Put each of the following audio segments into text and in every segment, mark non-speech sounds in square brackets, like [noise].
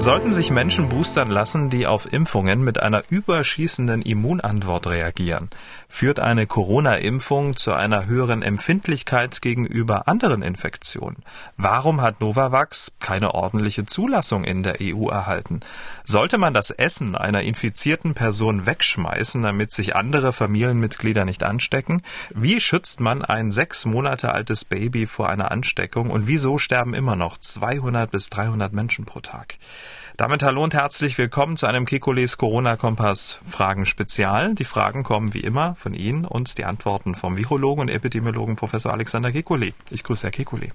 Sollten sich Menschen boostern lassen, die auf Impfungen mit einer überschießenden Immunantwort reagieren? Führt eine Corona-Impfung zu einer höheren Empfindlichkeit gegenüber anderen Infektionen? Warum hat Novavax keine ordentliche Zulassung in der EU erhalten? Sollte man das Essen einer infizierten Person wegschmeißen, damit sich andere Familienmitglieder nicht anstecken? Wie schützt man ein sechs Monate altes Baby vor einer Ansteckung? Und wieso sterben immer noch 200 bis 300 Menschen pro Tag? Damit hallo und herzlich willkommen zu einem Kekules Corona-Kompass Fragen Spezial. Die Fragen kommen wie immer von Ihnen und die Antworten vom Virologen und Epidemiologen Professor Alexander Kekulé. Ich grüße Herr Kekulé.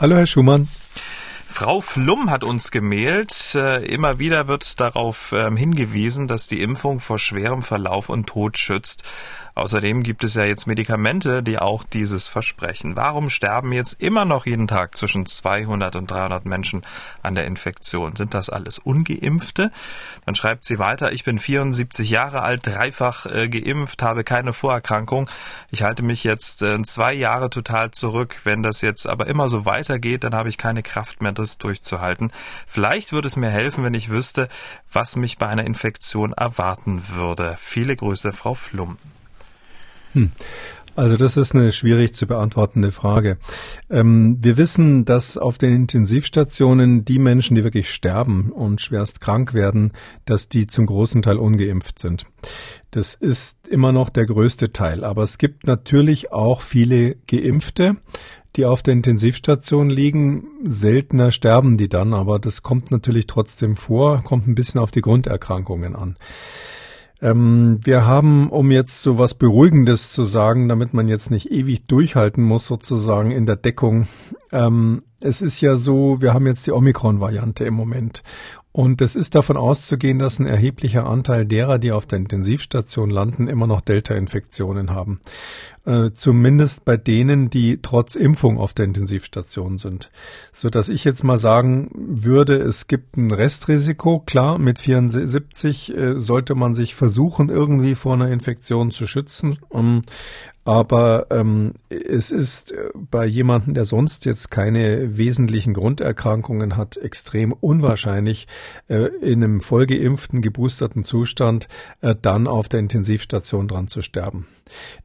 Hallo Herr Schumann. Frau Flum hat uns gemailt. Äh, immer wieder wird darauf ähm, hingewiesen, dass die Impfung vor schwerem Verlauf und Tod schützt. Außerdem gibt es ja jetzt Medikamente, die auch dieses versprechen. Warum sterben jetzt immer noch jeden Tag zwischen 200 und 300 Menschen an der Infektion? Sind das alles ungeimpfte? Dann schreibt sie weiter, ich bin 74 Jahre alt, dreifach äh, geimpft, habe keine Vorerkrankung. Ich halte mich jetzt äh, zwei Jahre total zurück. Wenn das jetzt aber immer so weitergeht, dann habe ich keine Kraft mehr, das durchzuhalten. Vielleicht würde es mir helfen, wenn ich wüsste, was mich bei einer Infektion erwarten würde. Viele Grüße, Frau Flum. Hm. Also das ist eine schwierig zu beantwortende Frage. Ähm, wir wissen, dass auf den Intensivstationen die Menschen, die wirklich sterben und schwerst krank werden, dass die zum großen Teil ungeimpft sind. Das ist immer noch der größte Teil. Aber es gibt natürlich auch viele Geimpfte, die auf der Intensivstation liegen. Seltener sterben die dann, aber das kommt natürlich trotzdem vor, kommt ein bisschen auf die Grunderkrankungen an. Ähm, wir haben, um jetzt so was Beruhigendes zu sagen, damit man jetzt nicht ewig durchhalten muss, sozusagen in der Deckung. Ähm, es ist ja so, wir haben jetzt die Omikron-Variante im Moment. Und es ist davon auszugehen, dass ein erheblicher Anteil derer, die auf der Intensivstation landen, immer noch Delta-Infektionen haben. Äh, zumindest bei denen, die trotz Impfung auf der Intensivstation sind. So dass ich jetzt mal sagen würde, es gibt ein Restrisiko. Klar, mit 74 äh, sollte man sich versuchen, irgendwie vor einer Infektion zu schützen. Um, aber ähm, es ist äh, bei jemandem, der sonst jetzt keine wesentlichen Grunderkrankungen hat, extrem unwahrscheinlich, äh, in einem vollgeimpften, geboosterten Zustand äh, dann auf der Intensivstation dran zu sterben.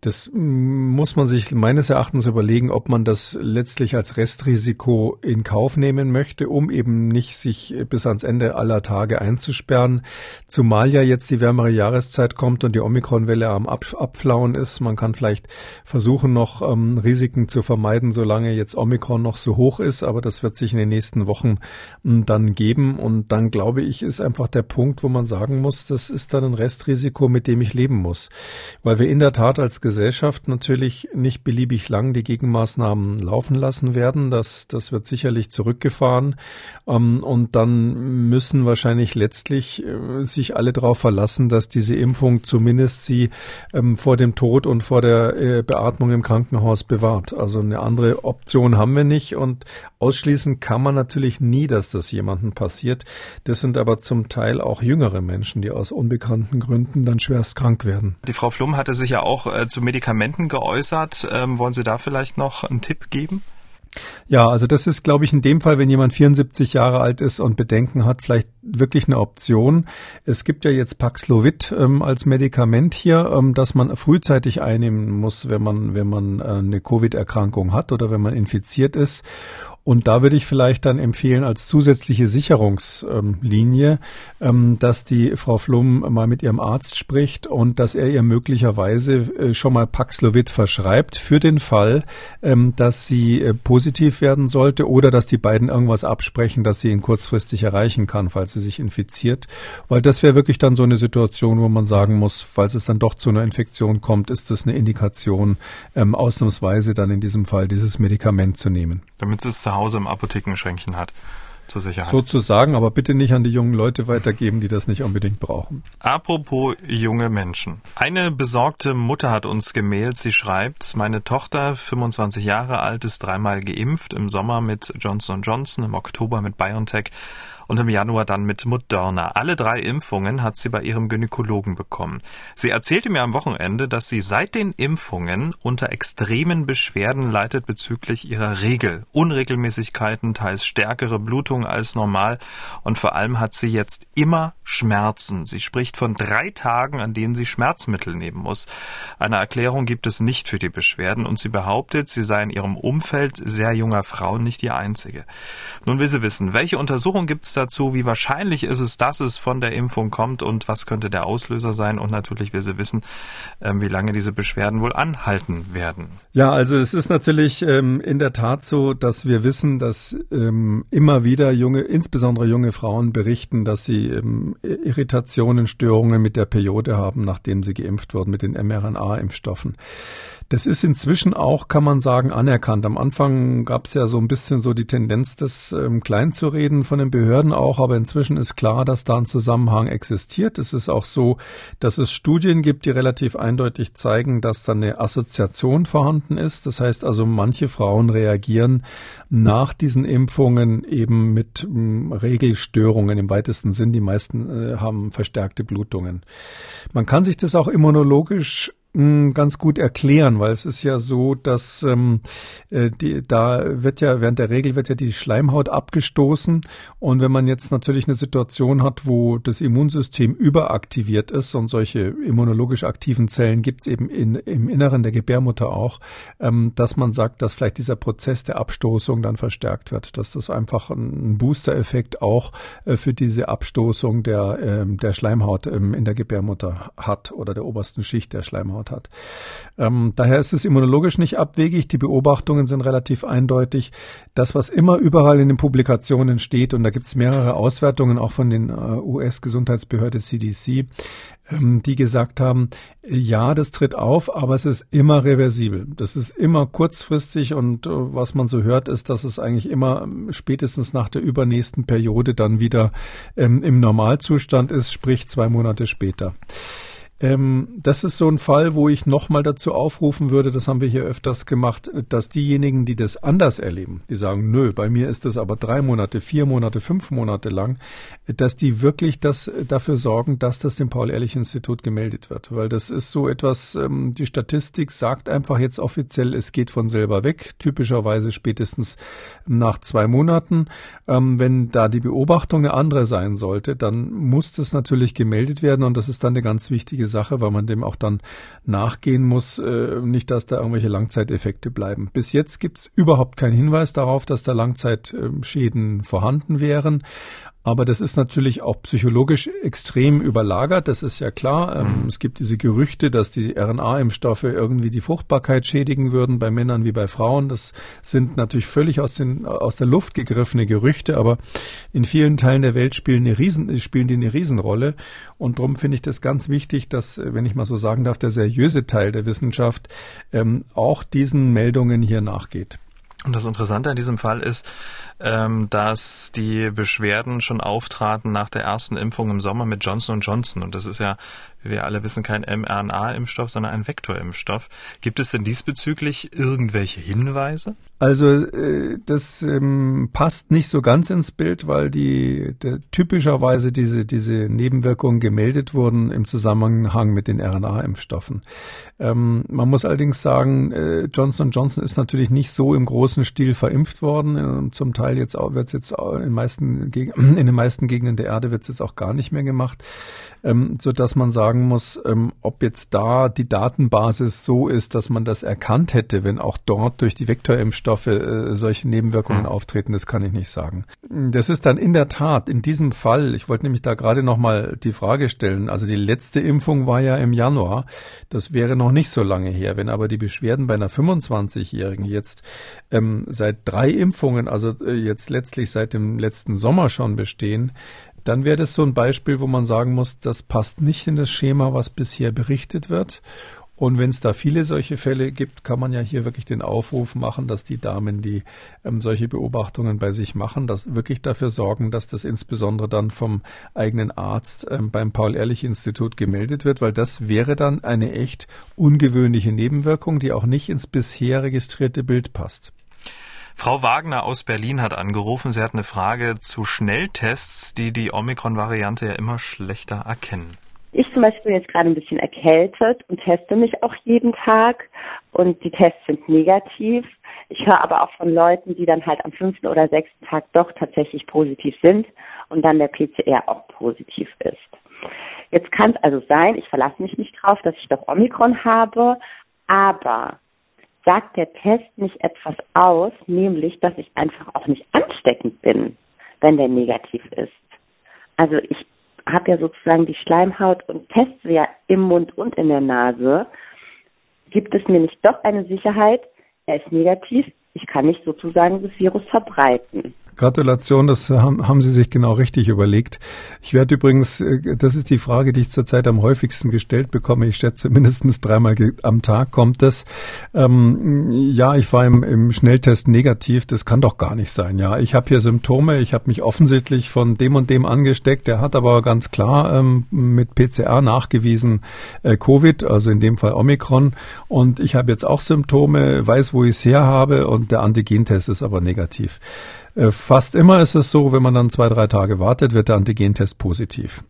Das muss man sich meines Erachtens überlegen, ob man das letztlich als Restrisiko in Kauf nehmen möchte, um eben nicht sich bis ans Ende aller Tage einzusperren. Zumal ja jetzt die wärmere Jahreszeit kommt und die Omikronwelle am Ab Abflauen ist. Man kann vielleicht versuchen, noch ähm, Risiken zu vermeiden, solange jetzt Omikron noch so hoch ist. Aber das wird sich in den nächsten Wochen ähm, dann geben. Und dann glaube ich, ist einfach der Punkt, wo man sagen muss, das ist dann ein Restrisiko, mit dem ich leben muss. Weil wir in der Tat Staat als Gesellschaft natürlich nicht beliebig lang die Gegenmaßnahmen laufen lassen werden. Das, das wird sicherlich zurückgefahren. Ähm, und dann müssen wahrscheinlich letztlich äh, sich alle darauf verlassen, dass diese Impfung zumindest sie ähm, vor dem Tod und vor der äh, Beatmung im Krankenhaus bewahrt. Also eine andere Option haben wir nicht. Und ausschließen kann man natürlich nie, dass das jemandem passiert. Das sind aber zum Teil auch jüngere Menschen, die aus unbekannten Gründen dann schwerst krank werden. Die Frau Flum hatte sich ja auch äh, zu Medikamenten geäußert. Ähm, wollen Sie da vielleicht noch einen Tipp geben? Ja, also das ist, glaube ich, in dem Fall, wenn jemand 74 Jahre alt ist und Bedenken hat, vielleicht wirklich eine Option. Es gibt ja jetzt Paxlovid ähm, als Medikament hier, ähm, das man frühzeitig einnehmen muss, wenn man wenn man äh, eine Covid-Erkrankung hat oder wenn man infiziert ist. Und da würde ich vielleicht dann empfehlen als zusätzliche Sicherungslinie, ähm, dass die Frau Flum mal mit ihrem Arzt spricht und dass er ihr möglicherweise äh, schon mal Paxlovid verschreibt für den Fall, ähm, dass sie äh, positiv werden sollte oder dass die beiden irgendwas absprechen, dass sie ihn kurzfristig erreichen kann, falls sie sich infiziert. Weil das wäre wirklich dann so eine Situation, wo man sagen muss, falls es dann doch zu einer Infektion kommt, ist das eine Indikation, ähm, ausnahmsweise dann in diesem Fall dieses Medikament zu nehmen. Damit es zu Hause im Apothekenschränkchen hat. Zur Sicherheit. Sozusagen, aber bitte nicht an die jungen Leute weitergeben, die das nicht unbedingt brauchen. Apropos junge Menschen. Eine besorgte Mutter hat uns gemailt. Sie schreibt, meine Tochter, 25 Jahre alt, ist dreimal geimpft, im Sommer mit Johnson Johnson, im Oktober mit BioNTech und im Januar dann mit Moderna. Alle drei Impfungen hat sie bei ihrem Gynäkologen bekommen. Sie erzählte mir am Wochenende, dass sie seit den Impfungen unter extremen Beschwerden leidet bezüglich ihrer Regel. Unregelmäßigkeiten, teils stärkere Blutung als normal und vor allem hat sie jetzt immer Schmerzen. Sie spricht von drei Tagen, an denen sie Schmerzmittel nehmen muss. Eine Erklärung gibt es nicht für die Beschwerden und sie behauptet, sie sei in ihrem Umfeld sehr junger Frauen nicht die einzige. Nun will sie wissen, welche Untersuchung gibt es dazu, wie wahrscheinlich ist es, dass es von der Impfung kommt und was könnte der Auslöser sein und natürlich will sie wissen, ähm, wie lange diese Beschwerden wohl anhalten werden. Ja, also es ist natürlich ähm, in der Tat so, dass wir wissen, dass ähm, immer wieder junge, insbesondere junge Frauen berichten, dass sie Irritationen, Störungen mit der Periode haben, nachdem sie geimpft wurden mit den mRNA-Impfstoffen. Das ist inzwischen auch, kann man sagen, anerkannt. Am Anfang gab es ja so ein bisschen so die Tendenz, das ähm, klein zu reden von den Behörden auch, aber inzwischen ist klar, dass da ein Zusammenhang existiert. Es ist auch so, dass es Studien gibt, die relativ eindeutig zeigen, dass da eine Assoziation vorhanden ist. Das heißt also, manche Frauen reagieren nach diesen Impfungen eben mit ähm, Regelstörungen im weitesten Sinn. Die meisten äh, haben verstärkte Blutungen. Man kann sich das auch immunologisch ganz gut erklären, weil es ist ja so, dass ähm, äh, die, da wird ja während der Regel wird ja die Schleimhaut abgestoßen. Und wenn man jetzt natürlich eine Situation hat, wo das Immunsystem überaktiviert ist und solche immunologisch aktiven Zellen gibt es eben in, im Inneren der Gebärmutter auch, ähm, dass man sagt, dass vielleicht dieser Prozess der Abstoßung dann verstärkt wird, dass das einfach ein Booster-Effekt auch äh, für diese Abstoßung der ähm, der Schleimhaut ähm, in der Gebärmutter hat oder der obersten Schicht der Schleimhaut angeschaut hat. Ähm, daher ist es immunologisch nicht abwegig. Die Beobachtungen sind relativ eindeutig. Das, was immer überall in den Publikationen steht, und da gibt es mehrere Auswertungen auch von den äh, US-Gesundheitsbehörde CDC, ähm, die gesagt haben, ja, das tritt auf, aber es ist immer reversibel. Das ist immer kurzfristig und äh, was man so hört, ist, dass es eigentlich immer ähm, spätestens nach der übernächsten Periode dann wieder ähm, im Normalzustand ist, sprich zwei Monate später. Ähm, das ist so ein Fall, wo ich nochmal dazu aufrufen würde, das haben wir hier öfters gemacht, dass diejenigen, die das anders erleben, die sagen, nö, bei mir ist das aber drei Monate, vier Monate, fünf Monate lang, dass die wirklich das dafür sorgen, dass das dem Paul-Ehrlich-Institut gemeldet wird. Weil das ist so etwas, ähm, die Statistik sagt einfach jetzt offiziell, es geht von selber weg, typischerweise spätestens nach zwei Monaten. Ähm, wenn da die Beobachtung eine andere sein sollte, dann muss das natürlich gemeldet werden und das ist dann eine ganz wichtige wichtige Sache, weil man dem auch dann nachgehen muss, äh, nicht, dass da irgendwelche Langzeiteffekte bleiben. Bis jetzt gibt es überhaupt keinen Hinweis darauf, dass da Langzeitschäden vorhanden wären. Aber das ist natürlich auch psychologisch extrem überlagert, das ist ja klar. Ähm, mhm. Es gibt diese Gerüchte, dass die RNA-Impfstoffe irgendwie die Fruchtbarkeit schädigen würden, bei Männern wie bei Frauen. Das sind natürlich völlig aus, den, aus der Luft gegriffene Gerüchte, aber in vielen Teilen der Welt spielen, eine Riesen, spielen die eine Riesenrolle. Und darum finde ich das ganz wichtig, dass, wenn ich mal so sagen darf, der seriöse Teil der Wissenschaft ähm, auch diesen Meldungen hier nachgeht. Und das Interessante an diesem Fall ist, ähm, dass die Beschwerden schon auftraten nach der ersten Impfung im Sommer mit Johnson Johnson. Und das ist ja, wie wir alle wissen, kein mRNA-Impfstoff, sondern ein Vektorimpfstoff. Gibt es denn diesbezüglich irgendwelche Hinweise? Also äh, das ähm, passt nicht so ganz ins Bild, weil die typischerweise diese diese Nebenwirkungen gemeldet wurden im Zusammenhang mit den RNA-Impfstoffen. Ähm, man muss allerdings sagen, äh, Johnson Johnson ist natürlich nicht so im großen Stil verimpft worden. Äh, zum Teil jetzt auch wird es jetzt in meisten [clears throat] in den meisten Gegenden der Erde wird es jetzt auch gar nicht mehr gemacht, ähm, so dass man sagen muss, ähm, ob jetzt da die Datenbasis so ist, dass man das erkannt hätte, wenn auch dort durch die Vektorimpfstoffe Impfstoffe äh, solche Nebenwirkungen mhm. auftreten, das kann ich nicht sagen. Das ist dann in der Tat in diesem Fall, ich wollte nämlich da gerade nochmal die Frage stellen, also die letzte Impfung war ja im Januar, das wäre noch nicht so lange her, wenn aber die Beschwerden bei einer 25-Jährigen jetzt ähm, seit drei Impfungen, also äh, jetzt letztlich seit dem letzten Sommer schon bestehen, dann wäre das so ein Beispiel, wo man sagen muss, das passt nicht in das Schema, was bisher berichtet wird. Und wenn es da viele solche Fälle gibt, kann man ja hier wirklich den Aufruf machen, dass die Damen, die ähm, solche Beobachtungen bei sich machen, das wirklich dafür sorgen, dass das insbesondere dann vom eigenen Arzt ähm, beim Paul-Ehrlich-Institut gemeldet wird, weil das wäre dann eine echt ungewöhnliche Nebenwirkung, die auch nicht ins bisher registrierte Bild passt. Frau Wagner aus Berlin hat angerufen. Sie hat eine Frage zu Schnelltests, die die Omikron-Variante ja immer schlechter erkennen. Ich zum Beispiel bin jetzt gerade ein bisschen erkältet und teste mich auch jeden Tag und die Tests sind negativ. Ich höre aber auch von Leuten, die dann halt am fünften oder sechsten Tag doch tatsächlich positiv sind und dann der PCR auch positiv ist. Jetzt kann es also sein, ich verlasse mich nicht drauf, dass ich doch Omikron habe, aber sagt der Test nicht etwas aus, nämlich, dass ich einfach auch nicht ansteckend bin, wenn der negativ ist. Also ich habe ja sozusagen die Schleimhaut und teste ja im Mund und in der Nase. Gibt es mir nicht doch eine Sicherheit, er ist negativ, ich kann nicht sozusagen das Virus verbreiten. Gratulation, das haben, haben Sie sich genau richtig überlegt. Ich werde übrigens, äh, das ist die Frage, die ich zurzeit am häufigsten gestellt bekomme. Ich schätze, mindestens dreimal am Tag kommt das. Ähm, ja, ich war im, im, Schnelltest negativ. Das kann doch gar nicht sein. Ja, ich habe hier Symptome. Ich habe mich offensichtlich von dem und dem angesteckt. Der hat aber ganz klar ähm, mit PCR nachgewiesen äh, Covid, also in dem Fall Omikron. Und ich habe jetzt auch Symptome, weiß, wo ich es her habe und der Antigentest ist aber negativ. Äh, fast immer ist es so, wenn man dann zwei, drei Tage wartet, wird der Antigentest positiv.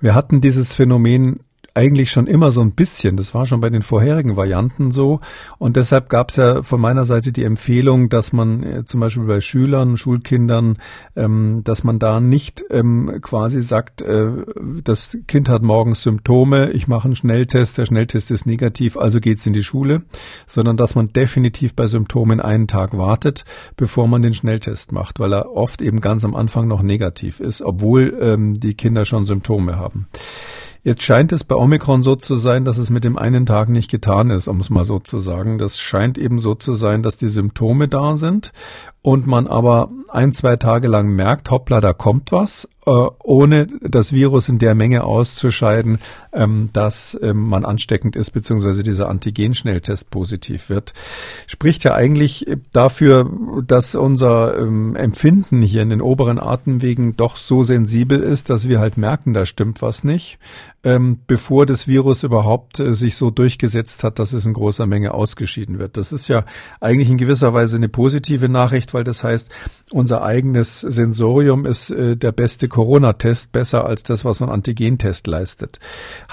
Wir hatten dieses Phänomen eigentlich schon immer so ein bisschen. Das war schon bei den vorherigen Varianten so. Und deshalb gab es ja von meiner Seite die Empfehlung, dass man äh, zum Beispiel bei Schülern, Schulkindern, ähm, dass man da nicht ähm, quasi sagt, äh, das Kind hat morgens Symptome, ich mache einen Schnelltest, der Schnelltest ist negativ, also geht's in die Schule, sondern dass man definitiv bei Symptomen einen Tag wartet, bevor man den Schnelltest macht, weil er oft eben ganz am Anfang noch negativ ist, obwohl ähm, die Kinder schon Symptome haben. Jetzt scheint es bei Omikron so zu sein, dass es mit dem einen Tag nicht getan ist, um es mal so zu sagen. Das scheint eben so zu sein, dass die Symptome da sind und man aber ein, zwei Tage lang merkt, hoppla, da kommt was, ohne das Virus in der Menge auszuscheiden, ähm, dass ähm, man ansteckend ist, beziehungsweise dieser Antigen-Schnelltest positiv wird. Spricht ja eigentlich dafür, dass unser ähm, Empfinden hier in den oberen Atemwegen doch so sensibel ist, dass wir halt merken, da stimmt was nicht, bevor das Virus überhaupt äh, sich so durchgesetzt hat, dass es in großer Menge ausgeschieden wird. Das ist ja eigentlich in gewisser Weise eine positive Nachricht, weil das heißt, unser eigenes Sensorium ist äh, der beste Corona-Test, besser als das, was ein Antigentest leistet.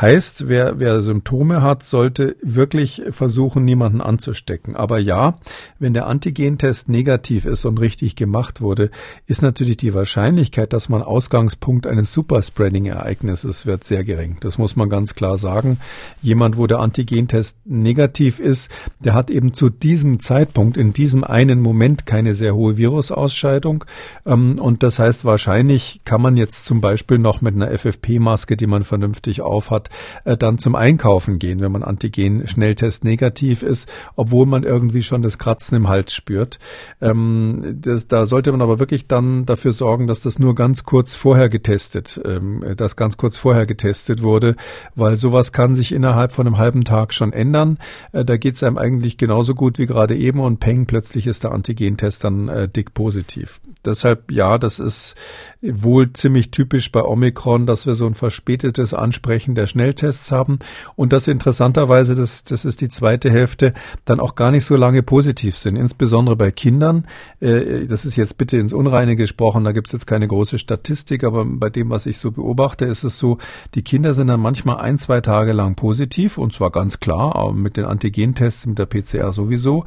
Heißt, wer, wer Symptome hat, sollte wirklich versuchen, niemanden anzustecken. Aber ja, wenn der Antigentest negativ ist und richtig gemacht wurde, ist natürlich die Wahrscheinlichkeit, dass man Ausgangspunkt eines Superspreading-Ereignisses wird, sehr gering. Das muss man ganz klar sagen. Jemand, wo der Antigentest negativ ist, der hat eben zu diesem Zeitpunkt, in diesem einen Moment keine sehr sehr hohe Virusausscheidung. Ähm, und das heißt, wahrscheinlich kann man jetzt zum Beispiel noch mit einer FFP-Maske, die man vernünftig aufhat, äh, dann zum Einkaufen gehen, wenn man Antigen-Schnelltest negativ ist, obwohl man irgendwie schon das Kratzen im Hals spürt. Ähm, das, da sollte man aber wirklich dann dafür sorgen, dass das nur ganz kurz vorher getestet, ähm, ganz kurz vorher getestet wurde, weil sowas kann sich innerhalb von einem halben Tag schon ändern. Äh, da geht es einem eigentlich genauso gut wie gerade eben und peng, plötzlich ist der Antigentest dann dann äh, dick positiv. Deshalb ja, das ist wohl ziemlich typisch bei Omikron, dass wir so ein verspätetes Ansprechen der Schnelltests haben und dass interessanterweise, das, das ist die zweite Hälfte, dann auch gar nicht so lange positiv sind, insbesondere bei Kindern. Äh, das ist jetzt bitte ins Unreine gesprochen, da gibt es jetzt keine große Statistik, aber bei dem, was ich so beobachte, ist es so, die Kinder sind dann manchmal ein, zwei Tage lang positiv und zwar ganz klar, mit den Antigentests, mit der PCR sowieso.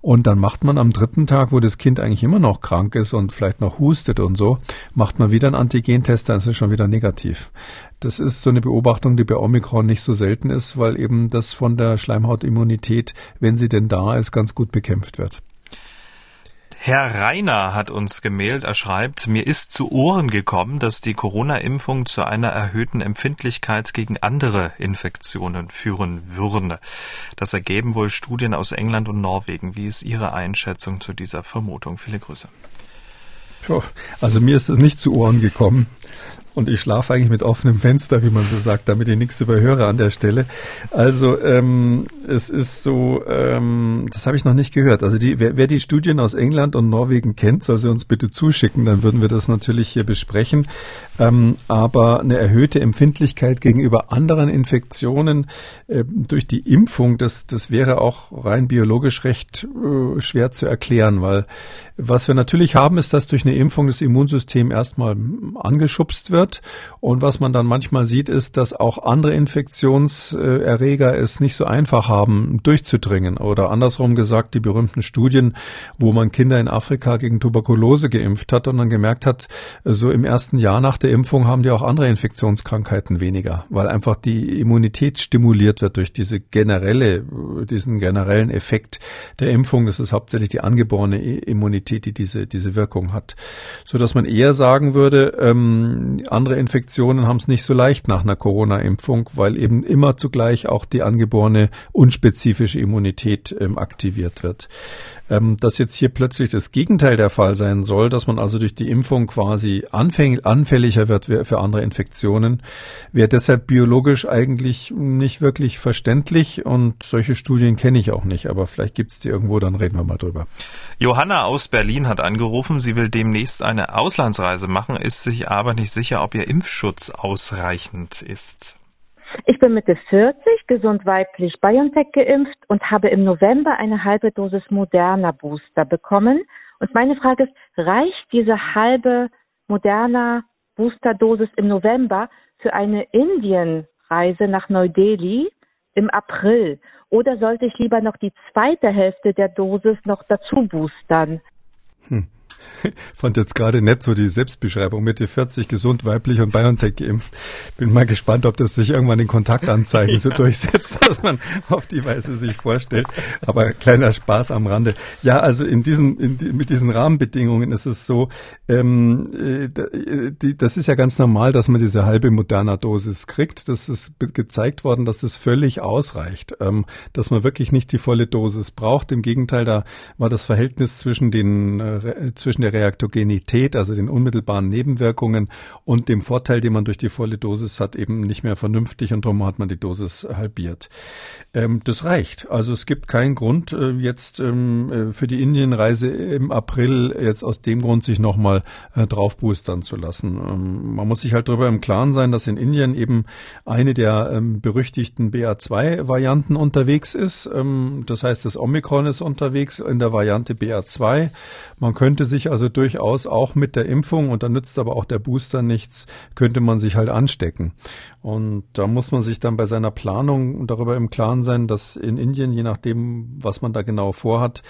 Und dann macht man am dritten Tag, wo das Kind eigentlich immer noch krank ist und vielleicht noch hustet und so, macht man wieder einen Antigentest, dann ist es schon wieder negativ. Das ist so eine Beobachtung, die bei Omikron nicht so selten ist, weil eben das von der Schleimhautimmunität, wenn sie denn da ist, ganz gut bekämpft wird. Herr Reiner hat uns gemailt. Er schreibt, mir ist zu Ohren gekommen, dass die Corona-Impfung zu einer erhöhten Empfindlichkeit gegen andere Infektionen führen würde. Das ergeben wohl Studien aus England und Norwegen. Wie ist Ihre Einschätzung zu dieser Vermutung? Viele Grüße. Also mir ist das nicht zu Ohren gekommen. Und ich schlafe eigentlich mit offenem Fenster, wie man so sagt, damit ich nichts überhöre an der Stelle. Also ähm, es ist so, ähm, das habe ich noch nicht gehört. Also die, wer, wer die Studien aus England und Norwegen kennt, soll sie uns bitte zuschicken, dann würden wir das natürlich hier besprechen. Ähm, aber eine erhöhte Empfindlichkeit gegenüber anderen Infektionen äh, durch die Impfung, das, das wäre auch rein biologisch recht äh, schwer zu erklären, weil was wir natürlich haben, ist, dass durch eine Impfung das Immunsystem erstmal angeschubst wird. Und was man dann manchmal sieht, ist, dass auch andere Infektionserreger es nicht so einfach haben, durchzudringen. Oder andersrum gesagt, die berühmten Studien, wo man Kinder in Afrika gegen Tuberkulose geimpft hat und dann gemerkt hat, so im ersten Jahr nach der Impfung haben die auch andere Infektionskrankheiten weniger, weil einfach die Immunität stimuliert wird durch diese generelle, diesen generellen Effekt der Impfung. Das ist hauptsächlich die angeborene Immunität, die diese, diese Wirkung hat. So dass man eher sagen würde, ähm, andere Infektionen haben es nicht so leicht nach einer Corona-Impfung, weil eben immer zugleich auch die angeborene unspezifische Immunität ähm, aktiviert wird. Ähm, dass jetzt hier plötzlich das Gegenteil der Fall sein soll, dass man also durch die Impfung quasi anfäng, anfälliger wird für andere Infektionen, wäre deshalb biologisch eigentlich nicht wirklich verständlich und solche Studien kenne ich auch nicht, aber vielleicht gibt es die irgendwo, dann reden wir mal drüber. Johanna aus Berlin hat angerufen, sie will demnächst eine Auslandsreise machen, ist sich aber nicht sicher, ob ihr Impfschutz ausreichend ist. Ich bin Mitte 40, gesund weiblich BioNTech geimpft und habe im November eine halbe Dosis Moderna Booster bekommen. Und meine Frage ist, reicht diese halbe Moderna Booster-Dosis im November für eine Indienreise nach Neu-Delhi im April? Oder sollte ich lieber noch die zweite Hälfte der Dosis noch dazu boostern? Hm. [laughs] Fand jetzt gerade nett so die Selbstbeschreibung Mitte 40, gesund, weiblich und BioNTech geimpft. Bin mal gespannt, ob das sich irgendwann in Kontaktanzeigen [laughs] ja. so durchsetzt, dass man auf die Weise sich vorstellt. Aber kleiner Spaß am Rande. Ja, also in diesen, in die, mit diesen Rahmenbedingungen ist es so, ähm, äh, die, das ist ja ganz normal, dass man diese halbe moderner Dosis kriegt. Das ist gezeigt worden, dass das völlig ausreicht, ähm, dass man wirklich nicht die volle Dosis braucht. Im Gegenteil, da war das Verhältnis zwischen den äh, zwischen der Reaktogenität, also den unmittelbaren Nebenwirkungen und dem Vorteil, den man durch die volle Dosis hat, eben nicht mehr vernünftig und darum hat man die Dosis halbiert. Ähm, das reicht. Also es gibt keinen Grund, äh, jetzt ähm, äh, für die Indienreise im April jetzt aus dem Grund sich nochmal äh, drauf boostern zu lassen. Ähm, man muss sich halt darüber im Klaren sein, dass in Indien eben eine der ähm, berüchtigten BA2-Varianten unterwegs ist. Ähm, das heißt, das Omikron ist unterwegs in der Variante BA2. Man könnte sich sich also durchaus auch mit der Impfung, und da nützt aber auch der Booster nichts, könnte man sich halt anstecken. Und da muss man sich dann bei seiner Planung darüber im Klaren sein, dass in Indien, je nachdem, was man da genau vorhat,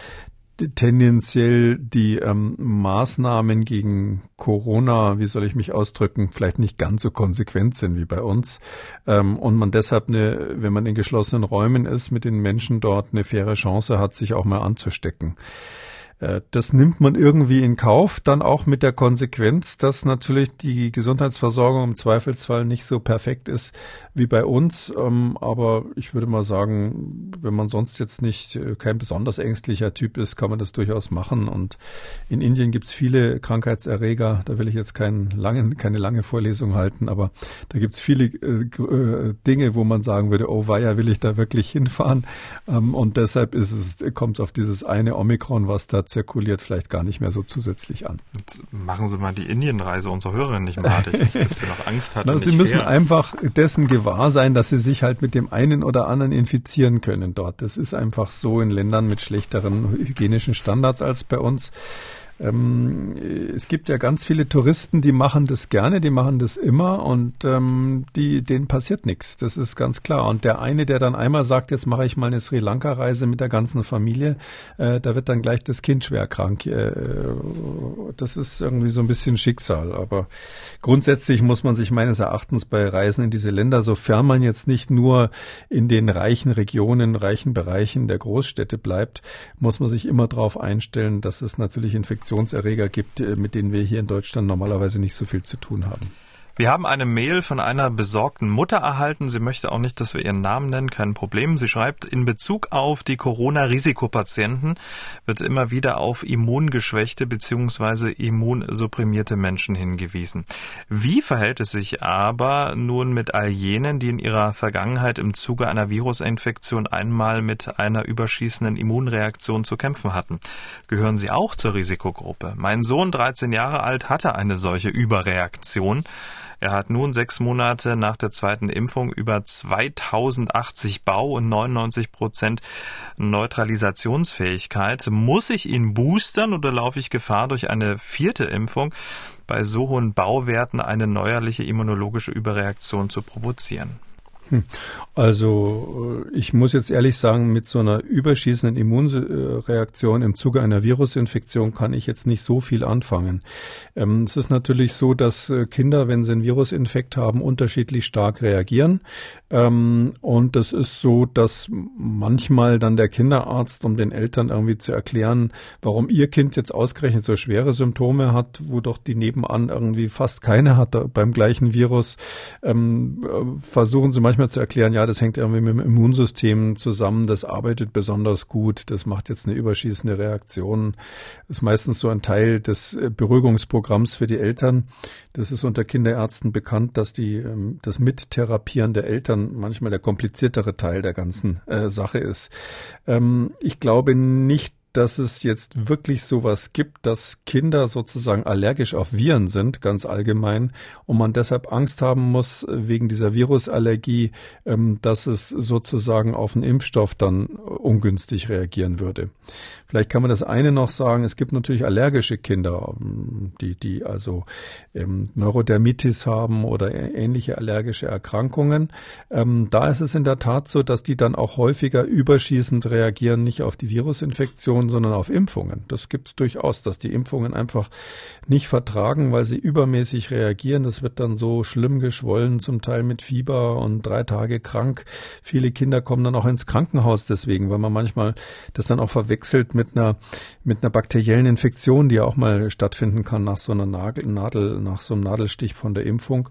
tendenziell die ähm, Maßnahmen gegen Corona, wie soll ich mich ausdrücken, vielleicht nicht ganz so konsequent sind wie bei uns ähm, und man deshalb eine, wenn man in geschlossenen Räumen ist, mit den Menschen dort eine faire Chance hat, sich auch mal anzustecken. Äh, das nimmt man irgendwie in Kauf, dann auch mit der Konsequenz, dass natürlich die Gesundheitsversorgung im Zweifelsfall nicht so perfekt ist wie bei uns. Ähm, aber ich würde mal sagen, wenn man sonst jetzt nicht äh, kein besonders ängstlicher Typ ist, kann man das durchaus machen. Und in Indien gibt es viele Krankheitserreger. Da will ich jetzt keinen langen, keine lange Vorlesung halten, aber da gibt es viele äh, Dinge, wo man sagen würde, oh weia, will ich da wirklich hinfahren? Ähm, und deshalb ist es, kommt es auf dieses eine Omikron, was da zirkuliert, vielleicht gar nicht mehr so zusätzlich an. Jetzt machen Sie mal die Indienreise unserer Hörerin nicht madig, dass sie noch Angst hat. [laughs] Na, sie müssen fair. einfach dessen gewahr sein, dass sie sich halt mit dem einen oder anderen infizieren können dort. Das ist einfach so in Ländern mit schlechteren hygienischen Standards als bei uns. Ähm, es gibt ja ganz viele Touristen, die machen das gerne, die machen das immer und ähm, die, denen passiert nichts. Das ist ganz klar. Und der eine, der dann einmal sagt, jetzt mache ich mal eine Sri Lanka-Reise mit der ganzen Familie, äh, da wird dann gleich das Kind schwer krank. Äh, das ist irgendwie so ein bisschen Schicksal. Aber grundsätzlich muss man sich meines Erachtens bei Reisen in diese Länder, sofern man jetzt nicht nur in den reichen Regionen, reichen Bereichen der Großstädte bleibt, muss man sich immer darauf einstellen, dass es natürlich Infektionen Infektionserreger gibt, äh, mit denen wir hier in Deutschland normalerweise nicht so viel zu tun haben. Wir haben eine Mail von einer besorgten Mutter erhalten. Sie möchte auch nicht, dass wir ihren Namen nennen, kein Problem. Sie schreibt, in Bezug auf die Corona-Risikopatienten wird immer wieder auf immungeschwächte bzw. immunsupprimierte Menschen hingewiesen. Wie verhält es sich aber nun mit all jenen, die in ihrer Vergangenheit im Zuge einer Virusinfektion einmal mit einer überschießenden Immunreaktion zu kämpfen hatten? Gehören sie auch zur Risikogruppe? Mein Sohn, 13 Jahre alt, hatte eine solche Überreaktion. Er hat nun sechs Monate nach der zweiten Impfung über 2080 Bau und 99 Prozent Neutralisationsfähigkeit. Muss ich ihn boostern oder laufe ich Gefahr, durch eine vierte Impfung bei so hohen Bauwerten eine neuerliche immunologische Überreaktion zu provozieren? Hm. Also äh, ich muss jetzt ehrlich sagen, mit so einer überschießenden Immunreaktion im Zuge einer Virusinfektion kann ich jetzt nicht so viel anfangen. Ähm, es ist natürlich so, dass äh, Kinder, wenn sie einen Virusinfekt haben, unterschiedlich stark reagieren. Ähm, und das ist so, dass manchmal dann der Kinderarzt, um den Eltern irgendwie zu erklären, warum ihr Kind jetzt ausgerechnet so schwere Symptome hat, wo doch die nebenan irgendwie fast keine hat beim gleichen Virus, ähm, äh, versuchen sie manchmal manchmal zu erklären, ja, das hängt irgendwie mit dem Immunsystem zusammen, das arbeitet besonders gut, das macht jetzt eine überschießende Reaktion. Das ist meistens so ein Teil des äh, Beruhigungsprogramms für die Eltern. Das ist unter Kinderärzten bekannt, dass die, ähm, das Mittherapieren der Eltern manchmal der kompliziertere Teil der ganzen äh, Sache ist. Ähm, ich glaube nicht, dass es jetzt wirklich sowas gibt, dass Kinder sozusagen allergisch auf Viren sind, ganz allgemein, und man deshalb Angst haben muss wegen dieser Virusallergie, ähm, dass es sozusagen auf den Impfstoff dann ungünstig reagieren würde. Vielleicht kann man das eine noch sagen, es gibt natürlich allergische Kinder, ähm, die, die also ähm, Neurodermitis haben oder ähnliche allergische Erkrankungen. Da ist es in der Tat so, dass die dann auch häufiger überschießend reagieren, nicht auf die Virusinfektion, Sondern auf Impfungen. Das gibt es durchaus, dass die Impfungen einfach nicht vertragen, weil sie übermäßig reagieren. Das wird dann so schlimm geschwollen, zum Teil mit Fieber und drei Tage krank. Viele Kinder kommen dann auch ins Krankenhaus deswegen, weil man manchmal das dann auch verwechselt mit einer, mit einer bakteriellen Infektion, die ja auch mal stattfinden kann nach so einer Nagel, Nadel, nach so einem Nadelstich von der Impfung.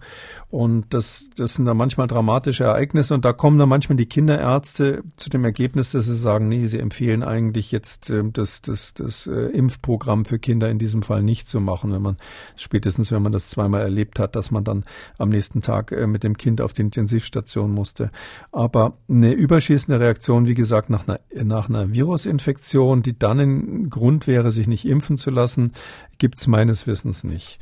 Und das, das sind dann manchmal dramatische Ereignisse und da kommen dann manchmal die Kinderärzte zu dem Ergebnis, dass sie sagen, nee, sie empfehlen eigentlich jetzt ähm, das, das, das äh, Impfprogramm für Kinder in diesem Fall nicht zu machen, wenn man spätestens, wenn man das zweimal erlebt hat, dass man dann am nächsten Tag äh, mit dem Kind auf die Intensivstation musste. Aber eine überschießende Reaktion, wie gesagt, nach einer, nach einer Virusinfektion, die dann ein Grund wäre, sich nicht impfen zu lassen, gibt's meines Wissens nicht.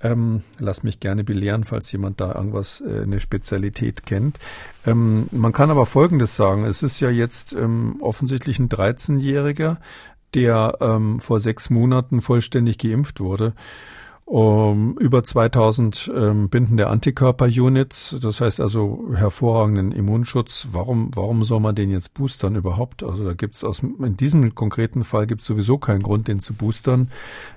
Ähm, lass mich gerne belehren, falls jemand da irgendwas, äh, eine Spezialität kennt. Ähm, man kann aber Folgendes sagen. Es ist ja jetzt ähm, offensichtlich ein 13-Jähriger, der ähm, vor sechs Monaten vollständig geimpft wurde um, über 2000 ähm, bindende Antikörper-Units, das heißt also hervorragenden Immunschutz. Warum, warum soll man den jetzt boostern überhaupt? Also da gibt's aus in diesem konkreten Fall gibt's sowieso keinen Grund, den zu boostern.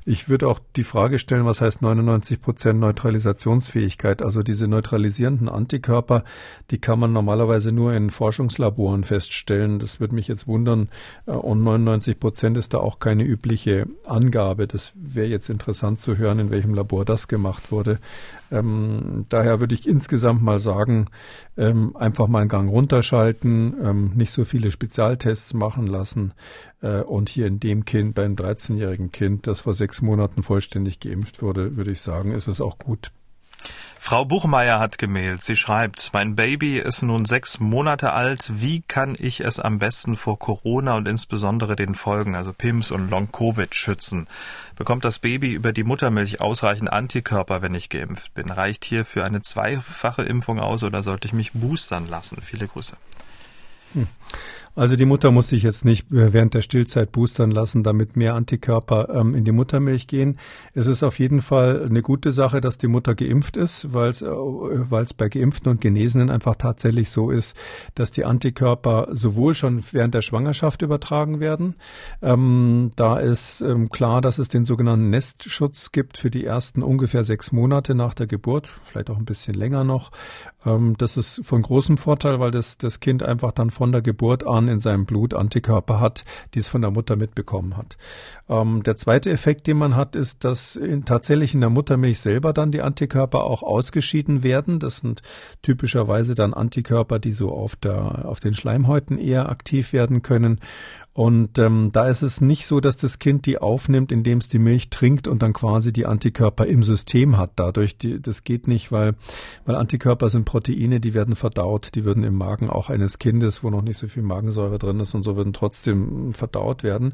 Ich würde auch die Frage stellen, was heißt 99 Prozent Neutralisationsfähigkeit? Also diese neutralisierenden Antikörper, die kann man normalerweise nur in Forschungslaboren feststellen. Das würde mich jetzt wundern. Äh, und 99 Prozent ist da auch keine übliche Angabe. Das wäre jetzt interessant zu hören, in welchem welchem Labor das gemacht wurde. Ähm, daher würde ich insgesamt mal sagen, ähm, einfach mal einen Gang runterschalten, ähm, nicht so viele Spezialtests machen lassen äh, und hier in dem Kind, beim 13-jährigen Kind, das vor sechs Monaten vollständig geimpft wurde, würde ich sagen, ist es auch gut, Frau Buchmeier hat gemailt. Sie schreibt, mein Baby ist nun sechs Monate alt. Wie kann ich es am besten vor Corona und insbesondere den Folgen, also PIMS und Long-Covid, schützen? Bekommt das Baby über die Muttermilch ausreichend Antikörper, wenn ich geimpft bin? Reicht hier für eine zweifache Impfung aus oder sollte ich mich boostern lassen? Viele Grüße. Hm. Also die Mutter muss sich jetzt nicht äh, während der Stillzeit boostern lassen, damit mehr Antikörper ähm, in die Muttermilch gehen. Es ist auf jeden Fall eine gute Sache, dass die Mutter geimpft ist, weil es äh, bei Geimpften und Genesenen einfach tatsächlich so ist, dass die Antikörper sowohl schon während der Schwangerschaft übertragen werden. Ähm, da ist ähm, klar, dass es den sogenannten Nestschutz gibt für die ersten ungefähr sechs Monate nach der Geburt, vielleicht auch ein bisschen länger noch. Ähm, das ist von großem Vorteil, weil das, das Kind einfach dann von der Geburt an dann in seinem Blut Antikörper hat, die es von der Mutter mitbekommen hat. Ähm, der zweite Effekt, den man hat, ist, dass in, tatsächlich in der Muttermilch selber dann die Antikörper auch ausgeschieden werden. Das sind typischerweise dann Antikörper, die so auf der auf den Schleimhäuten eher aktiv werden können. Und ähm, da ist es nicht so, dass das Kind die aufnimmt, indem es die Milch trinkt und dann quasi die Antikörper im System hat. Dadurch, die, das geht nicht, weil, weil Antikörper sind Proteine, die werden verdaut, die würden im Magen auch eines Kindes, wo noch nicht so viel Magensäure drin ist und so, würden trotzdem verdaut werden.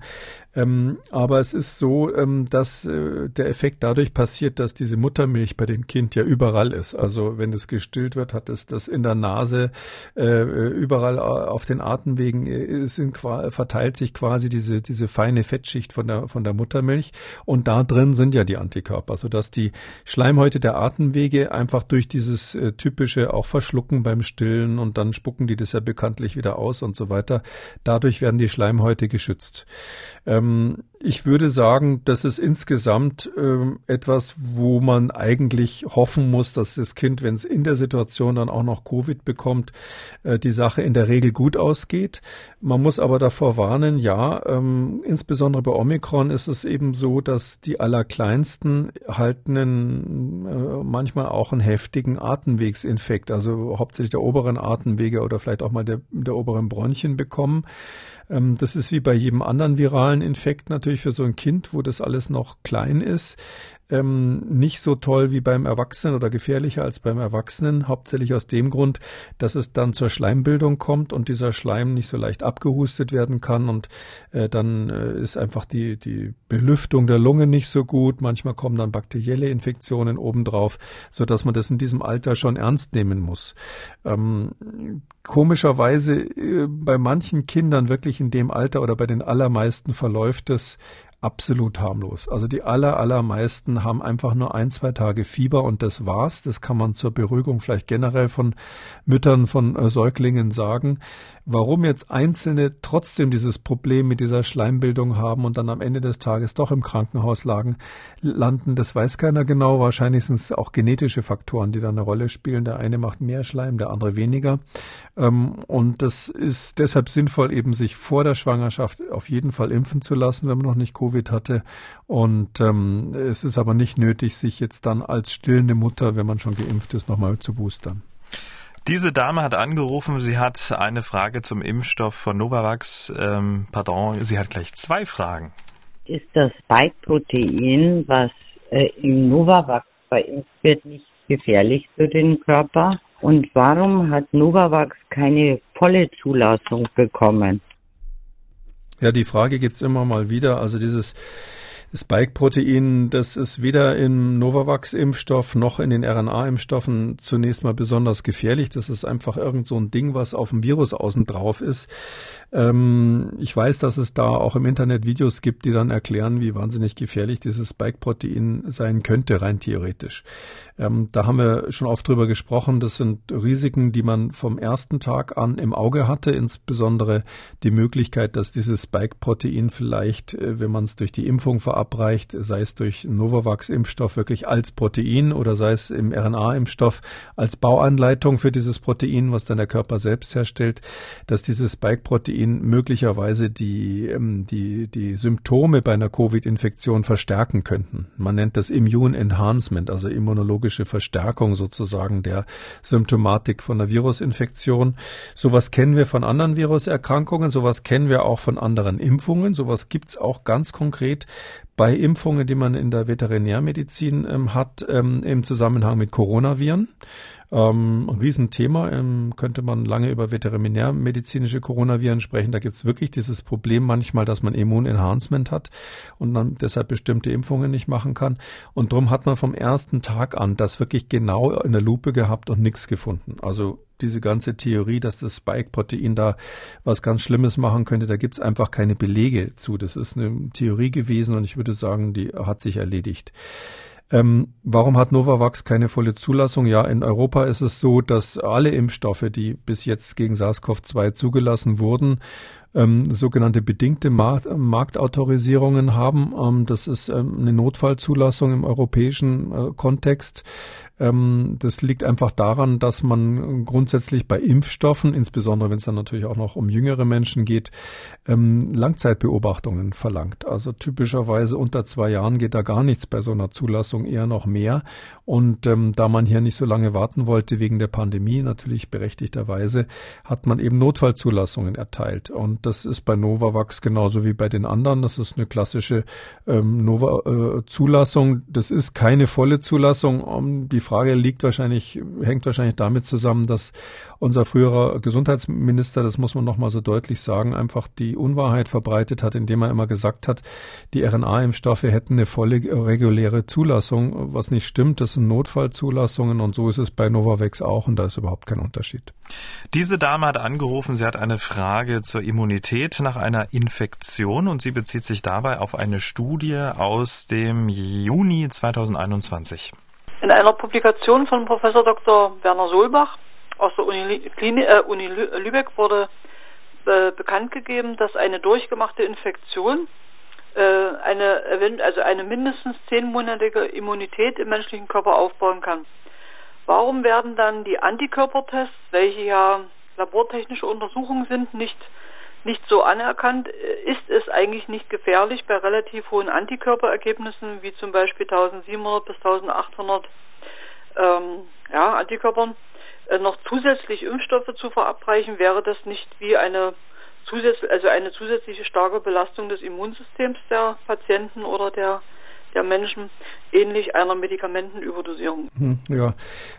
Ähm, aber es ist so, ähm, dass äh, der Effekt dadurch passiert, dass diese Muttermilch bei dem Kind ja überall ist. Also wenn das gestillt wird, hat es das in der Nase, äh, überall auf den Atemwegen äh, sind verteilt verteilt sich quasi diese, diese feine Fettschicht von der, von der Muttermilch und da drin sind ja die Antikörper, sodass die Schleimhäute der Atemwege einfach durch dieses äh, typische auch Verschlucken beim Stillen und dann spucken die das ja bekanntlich wieder aus und so weiter. Dadurch werden die Schleimhäute geschützt. Ähm, ich würde sagen, das ist insgesamt ähm, etwas, wo man eigentlich hoffen muss, dass das Kind, wenn es in der Situation dann auch noch Covid bekommt, äh, die Sache in der Regel gut ausgeht. Man muss aber davor warnen, ja, ähm, insbesondere bei Omikron ist es eben so, dass die Allerkleinsten halt einen, äh, manchmal auch einen heftigen Atemwegsinfekt, also hauptsächlich der oberen Atemwege oder vielleicht auch mal der, der oberen Bronchien bekommen. Ähm, das ist wie bei jedem anderen viralen Infekt natürlich für so ein Kind, wo das alles noch klein ist, ähm, nicht so toll wie beim Erwachsenen oder gefährlicher als beim Erwachsenen, hauptsächlich aus dem Grund, dass es dann zur Schleimbildung kommt und dieser Schleim nicht so leicht abgehustet werden kann und äh, dann äh, ist einfach die, die Belüftung der Lunge nicht so gut. Manchmal kommen dann bakterielle Infektionen obendrauf, so dass man das in diesem Alter schon ernst nehmen muss. Ähm, komischerweise äh, bei manchen Kindern wirklich in dem Alter oder bei den allermeisten verläuft es absolut harmlos. Also die aller, allermeisten haben einfach nur ein, zwei Tage Fieber und das war's. Das kann man zur Beruhigung vielleicht generell von Müttern von äh, Säuglingen sagen. Warum jetzt Einzelne trotzdem dieses Problem mit dieser Schleimbildung haben und dann am Ende des Tages doch im Krankenhaus lagen, landen, das weiß keiner genau. Wahrscheinlich sind es auch genetische Faktoren, die da eine Rolle spielen. Der eine macht mehr Schleim, der andere weniger. Ähm, und das ist deshalb sinnvoll, eben sich vor der Schwangerschaft auf jeden Fall impfen zu lassen, wenn man noch nicht Covid hatte. Und ähm, es ist aber nicht nötig, sich jetzt dann als stillende Mutter, wenn man schon geimpft ist, nochmal zu boostern. Diese Dame hat angerufen, sie hat eine Frage zum Impfstoff von Novavax. Ähm, pardon, sie hat gleich zwei Fragen. Ist das Spike-Protein, was äh, im Novavax verimpft wird, nicht gefährlich für den Körper? Und warum hat Novavax keine volle Zulassung bekommen? Ja, die Frage gibt's immer mal wieder. Also dieses Spike-Protein, das ist weder im Novavax-Impfstoff noch in den RNA-Impfstoffen zunächst mal besonders gefährlich. Das ist einfach irgend so ein Ding, was auf dem Virus außen drauf ist. Ähm, ich weiß, dass es da auch im Internet Videos gibt, die dann erklären, wie wahnsinnig gefährlich dieses Spike-Protein sein könnte, rein theoretisch. Ähm, da haben wir schon oft drüber gesprochen. Das sind Risiken, die man vom ersten Tag an im Auge hatte, insbesondere die Möglichkeit, dass dieses Spike-Protein vielleicht, äh, wenn man es durch die Impfung verabreicht, sei es durch Novavax-Impfstoff wirklich als Protein oder sei es im RNA-Impfstoff als Bauanleitung für dieses Protein, was dann der Körper selbst herstellt, dass dieses Spike-Protein möglicherweise die, ähm, die, die Symptome bei einer Covid-Infektion verstärken könnten. Man nennt das Immune Enhancement, also immunologische Verstärkung sozusagen der Symptomatik von einer Virusinfektion. Sowas kennen wir von anderen Viruserkrankungen, sowas kennen wir auch von anderen Impfungen, sowas gibt's auch ganz konkret bei Impfungen, die man in der Veterinärmedizin ähm, hat, ähm, im Zusammenhang mit Coronaviren. Ähm, ein Riesenthema, ähm, könnte man lange über veterinärmedizinische Coronaviren sprechen. Da gibt es wirklich dieses Problem manchmal, dass man Immunenhancement hat und dann deshalb bestimmte Impfungen nicht machen kann. Und darum hat man vom ersten Tag an das wirklich genau in der Lupe gehabt und nichts gefunden. Also diese ganze Theorie, dass das Spike-Protein da was ganz Schlimmes machen könnte, da gibt es einfach keine Belege zu. Das ist eine Theorie gewesen und ich würde sagen, die hat sich erledigt. Ähm, warum hat Novavax keine volle Zulassung? Ja, in Europa ist es so, dass alle Impfstoffe, die bis jetzt gegen SARS-CoV-2 zugelassen wurden, ähm, sogenannte bedingte Markt, Marktautorisierungen haben. Ähm, das ist ähm, eine Notfallzulassung im europäischen äh, Kontext. Ähm, das liegt einfach daran, dass man grundsätzlich bei Impfstoffen, insbesondere wenn es dann natürlich auch noch um jüngere Menschen geht, ähm, Langzeitbeobachtungen verlangt. Also typischerweise unter zwei Jahren geht da gar nichts bei so einer Zulassung, eher noch mehr. Und ähm, da man hier nicht so lange warten wollte wegen der Pandemie, natürlich berechtigterweise, hat man eben Notfallzulassungen erteilt. Und das ist bei Novavax genauso wie bei den anderen. Das ist eine klassische ähm, Nova-Zulassung. Äh, das ist keine volle Zulassung. Um, die Frage liegt wahrscheinlich, hängt wahrscheinlich damit zusammen, dass unser früherer Gesundheitsminister, das muss man nochmal so deutlich sagen, einfach die Unwahrheit verbreitet hat, indem er immer gesagt hat, die RNA-Impfstoffe hätten eine volle reguläre Zulassung, was nicht stimmt. Das sind Notfallzulassungen und so ist es bei Novavax auch und da ist überhaupt kein Unterschied. Diese Dame hat angerufen, sie hat eine Frage zur Immunität nach einer Infektion und sie bezieht sich dabei auf eine Studie aus dem Juni 2021. In einer Publikation von Professor Dr. Werner Solbach aus der Uni, äh, Uni Lübeck wurde äh, bekannt gegeben, dass eine durchgemachte Infektion äh, eine, also eine mindestens zehnmonatige Immunität im menschlichen Körper aufbauen kann. Warum werden dann die Antikörpertests, welche ja labortechnische Untersuchungen sind, nicht nicht so anerkannt, ist es eigentlich nicht gefährlich bei relativ hohen Antikörperergebnissen, wie zum Beispiel 1700 bis 1800 ähm, ja, Antikörpern, äh, noch zusätzlich Impfstoffe zu verabreichen, wäre das nicht wie eine zusätzliche, also eine zusätzliche starke Belastung des Immunsystems der Patienten oder der der Menschen ähnlich einer Medikamentenüberdosierung? Hm, ja,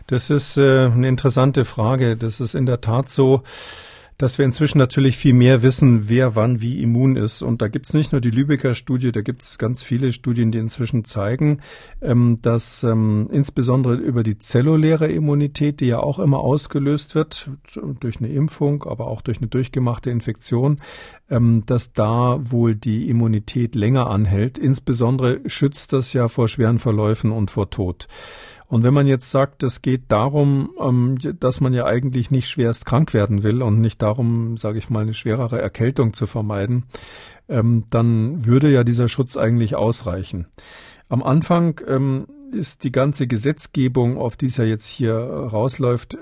das ist äh, eine interessante Frage. Das ist in der Tat so dass wir inzwischen natürlich viel mehr wissen, wer wann wie immun ist. Und da gibt's nicht nur die Lübecker Studie, da gibt's ganz viele Studien, die inzwischen zeigen, ähm, dass ähm, insbesondere über die zelluläre Immunität, die ja auch immer ausgelöst wird durch eine Impfung, aber auch durch eine durchgemachte Infektion, ähm, dass da wohl die Immunität länger anhält. Insbesondere schützt das ja vor schweren Verläufen und vor Tod. Und wenn man jetzt sagt, es geht darum, ähm, dass man ja eigentlich nicht schwerst krank werden will und nicht darum, sage ich mal, eine schwerere Erkältung zu vermeiden, ähm, dann würde ja dieser Schutz eigentlich ausreichen. Am Anfang ähm, ist die ganze Gesetzgebung, auf die es ja jetzt hier rausläuft,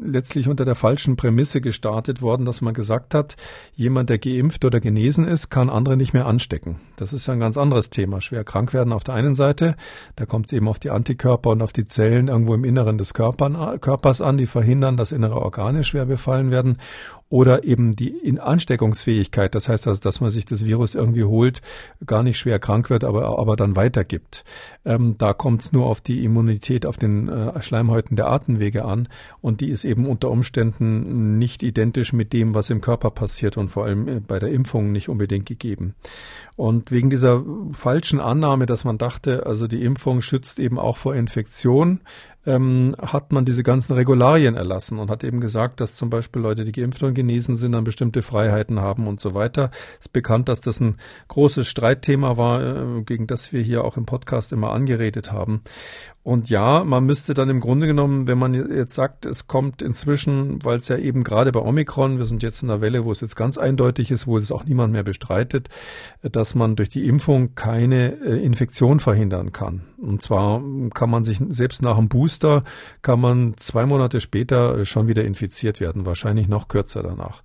letztlich unter der falschen Prämisse gestartet worden, dass man gesagt hat, jemand, der geimpft oder genesen ist, kann andere nicht mehr anstecken. Das ist ja ein ganz anderes Thema. Schwer krank werden auf der einen Seite, da kommt es eben auf die Antikörper und auf die Zellen irgendwo im Inneren des Körpers an, die verhindern, dass innere Organe schwer befallen werden oder eben die Ansteckungsfähigkeit, das heißt also, dass man sich das Virus irgendwie holt, gar nicht schwer krank wird, aber, aber dann weitergibt. Ähm, da kommt es nur auf die Immunität auf den äh, Schleimhäuten der Atemwege an und die ist eben unter Umständen nicht identisch mit dem, was im Körper passiert und vor allem äh, bei der Impfung nicht unbedingt gegeben. Und wegen dieser falschen Annahme, dass man dachte, also die Impfung schützt eben auch vor Infektion, ähm, hat man diese ganzen Regularien erlassen und hat eben gesagt, dass zum Beispiel Leute, die geimpft und genesen sind, dann bestimmte Freiheiten haben und so weiter. Es ist bekannt, dass das ein großes Streitthema war, äh, gegen das wir hier auch im Podcast immer angeredet haben. Und ja, man müsste dann im Grunde genommen, wenn man jetzt sagt, es kommt inzwischen, weil es ja eben gerade bei Omikron, wir sind jetzt in einer Welle, wo es jetzt ganz eindeutig ist, wo es auch niemand mehr bestreitet, dass man durch die Impfung keine äh, Infektion verhindern kann. Und zwar kann man sich selbst nach dem Booster, kann man zwei Monate später schon wieder infiziert werden, wahrscheinlich noch kürzer danach.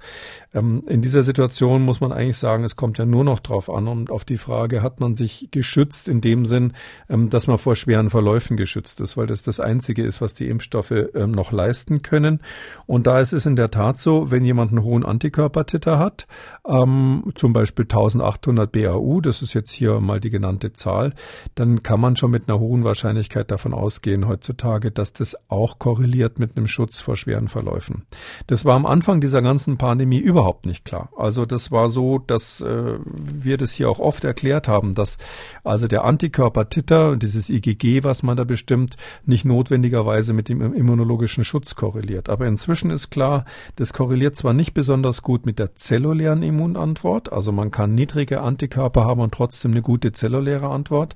Ähm, in dieser Situation muss man eigentlich sagen, es kommt ja nur noch drauf an und auf die Frage, hat man sich geschützt in dem Sinn, ähm, dass man vor schweren Verläufen geschützt ist, weil das das Einzige ist, was die Impfstoffe ähm, noch leisten können. Und da ist es in der Tat so, wenn jemand einen hohen Antikörpertitter hat, zum Beispiel 1800 BAU, das ist jetzt hier mal die genannte Zahl, dann kann man schon mit einer hohen Wahrscheinlichkeit davon ausgehen heutzutage, dass das auch korreliert mit einem Schutz vor schweren Verläufen. Das war am Anfang dieser ganzen Pandemie überhaupt nicht klar. Also das war so, dass äh, wir das hier auch oft erklärt haben, dass also der Antikörper-Titer und dieses IgG, was man da bestimmt, nicht notwendigerweise mit dem immunologischen Schutz korreliert. Aber inzwischen ist klar, das korreliert zwar nicht besonders gut mit der zellulären Immunantwort, also man kann niedrige Antikörper haben und trotzdem eine gute zelluläre Antwort,